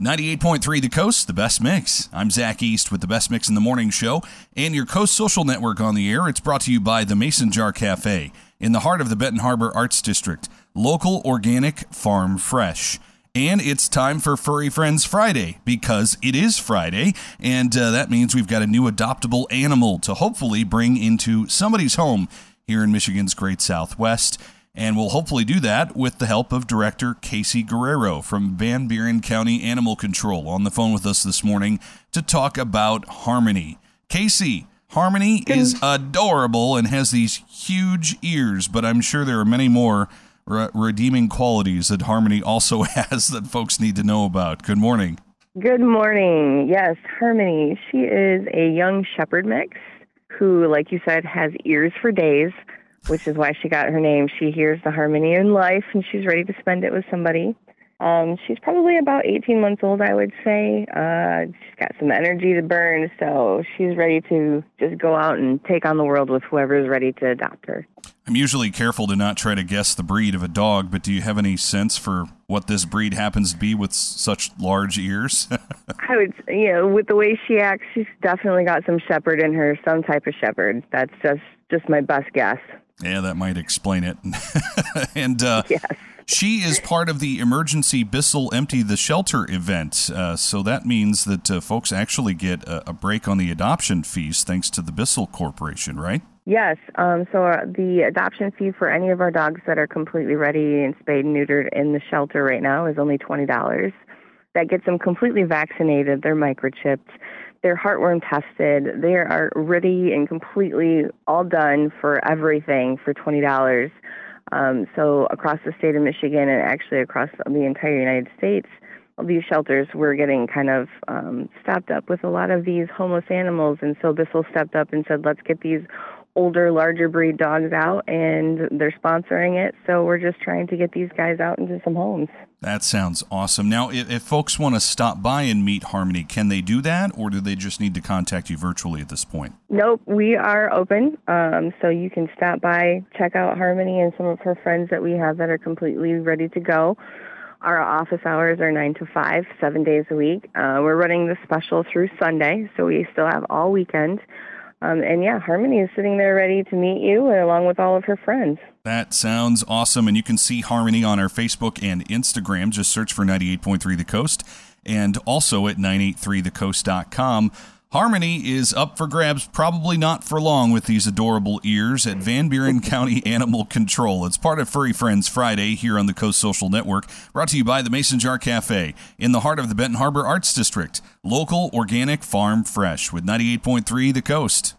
98.3 The Coast, the best mix. I'm Zach East with the best mix in the morning show and your Coast Social Network on the air. It's brought to you by the Mason Jar Cafe in the heart of the Benton Harbor Arts District. Local, organic, farm fresh. And it's time for Furry Friends Friday because it is Friday, and uh, that means we've got a new adoptable animal to hopefully bring into somebody's home here in Michigan's Great Southwest. And we'll hopefully do that with the help of Director Casey Guerrero from Van Buren County Animal Control on the phone with us this morning to talk about Harmony. Casey, Harmony is adorable and has these huge ears, but I'm sure there are many more re- redeeming qualities that Harmony also has that folks need to know about. Good morning. Good morning. Yes, Harmony. She is a young shepherd mix who, like you said, has ears for days which is why she got her name. She hears the harmony in life and she's ready to spend it with somebody. Um, she's probably about 18 months old, I would say. Uh, she's got some energy to burn, so she's ready to just go out and take on the world with whoever is ready to adopt her. I'm usually careful to not try to guess the breed of a dog, but do you have any sense for what this breed happens to be with such large ears? I would, you know, with the way she acts, she's definitely got some shepherd in her, some type of shepherd. That's just just my best guess. Yeah, that might explain it. and uh, yes. she is part of the emergency Bissell Empty the Shelter event. Uh, so that means that uh, folks actually get a, a, break on the adoption fees thanks to the Bissell Corporation, right? Yes. Um, so uh, the adoption fee for any of our dogs that are completely ready and spayed and neutered in the shelter right now is only $20. That gets them completely vaccinated. They're microchipped they're heartworm tested. They are ready and completely all done for everything for twenty dollars. Um, so across the state of Michigan and actually across the entire United States, these shelters were getting kind of um, stopped up with a lot of these homeless animals, and so Bissell stepped up and said, "Let's get these older, larger breed dogs out, and they're sponsoring it. So we're just trying to get these guys out into some homes. That sounds awesome. Now, if, if folks want to stop by and meet Harmony, can they do that, or do they just need to contact you virtually at this point? Nope, we are open. Um, so you can stop by, check out Harmony and some of her friends that we have that are completely ready to go. Our office hours are 9 to 5, seven days a week. Uh, we're running the special through Sunday, so we still have all weekend. Um, and yeah, Harmony is sitting there ready to meet you along with all of her friends. That sounds awesome. And you can see Harmony on our Facebook and Instagram. Just search for 98.3 The Coast and also at 983thecoast.com. Harmony is up for grabs, probably not for long with these adorable ears at Van Buren County Animal Control. It's part of Furry Friends Friday here on the Coast Social Network, brought to you by the Mason Jar Cafe in the heart of the Benton Harbor Arts District. Local, organic, farm fresh with 98.3 The Coast.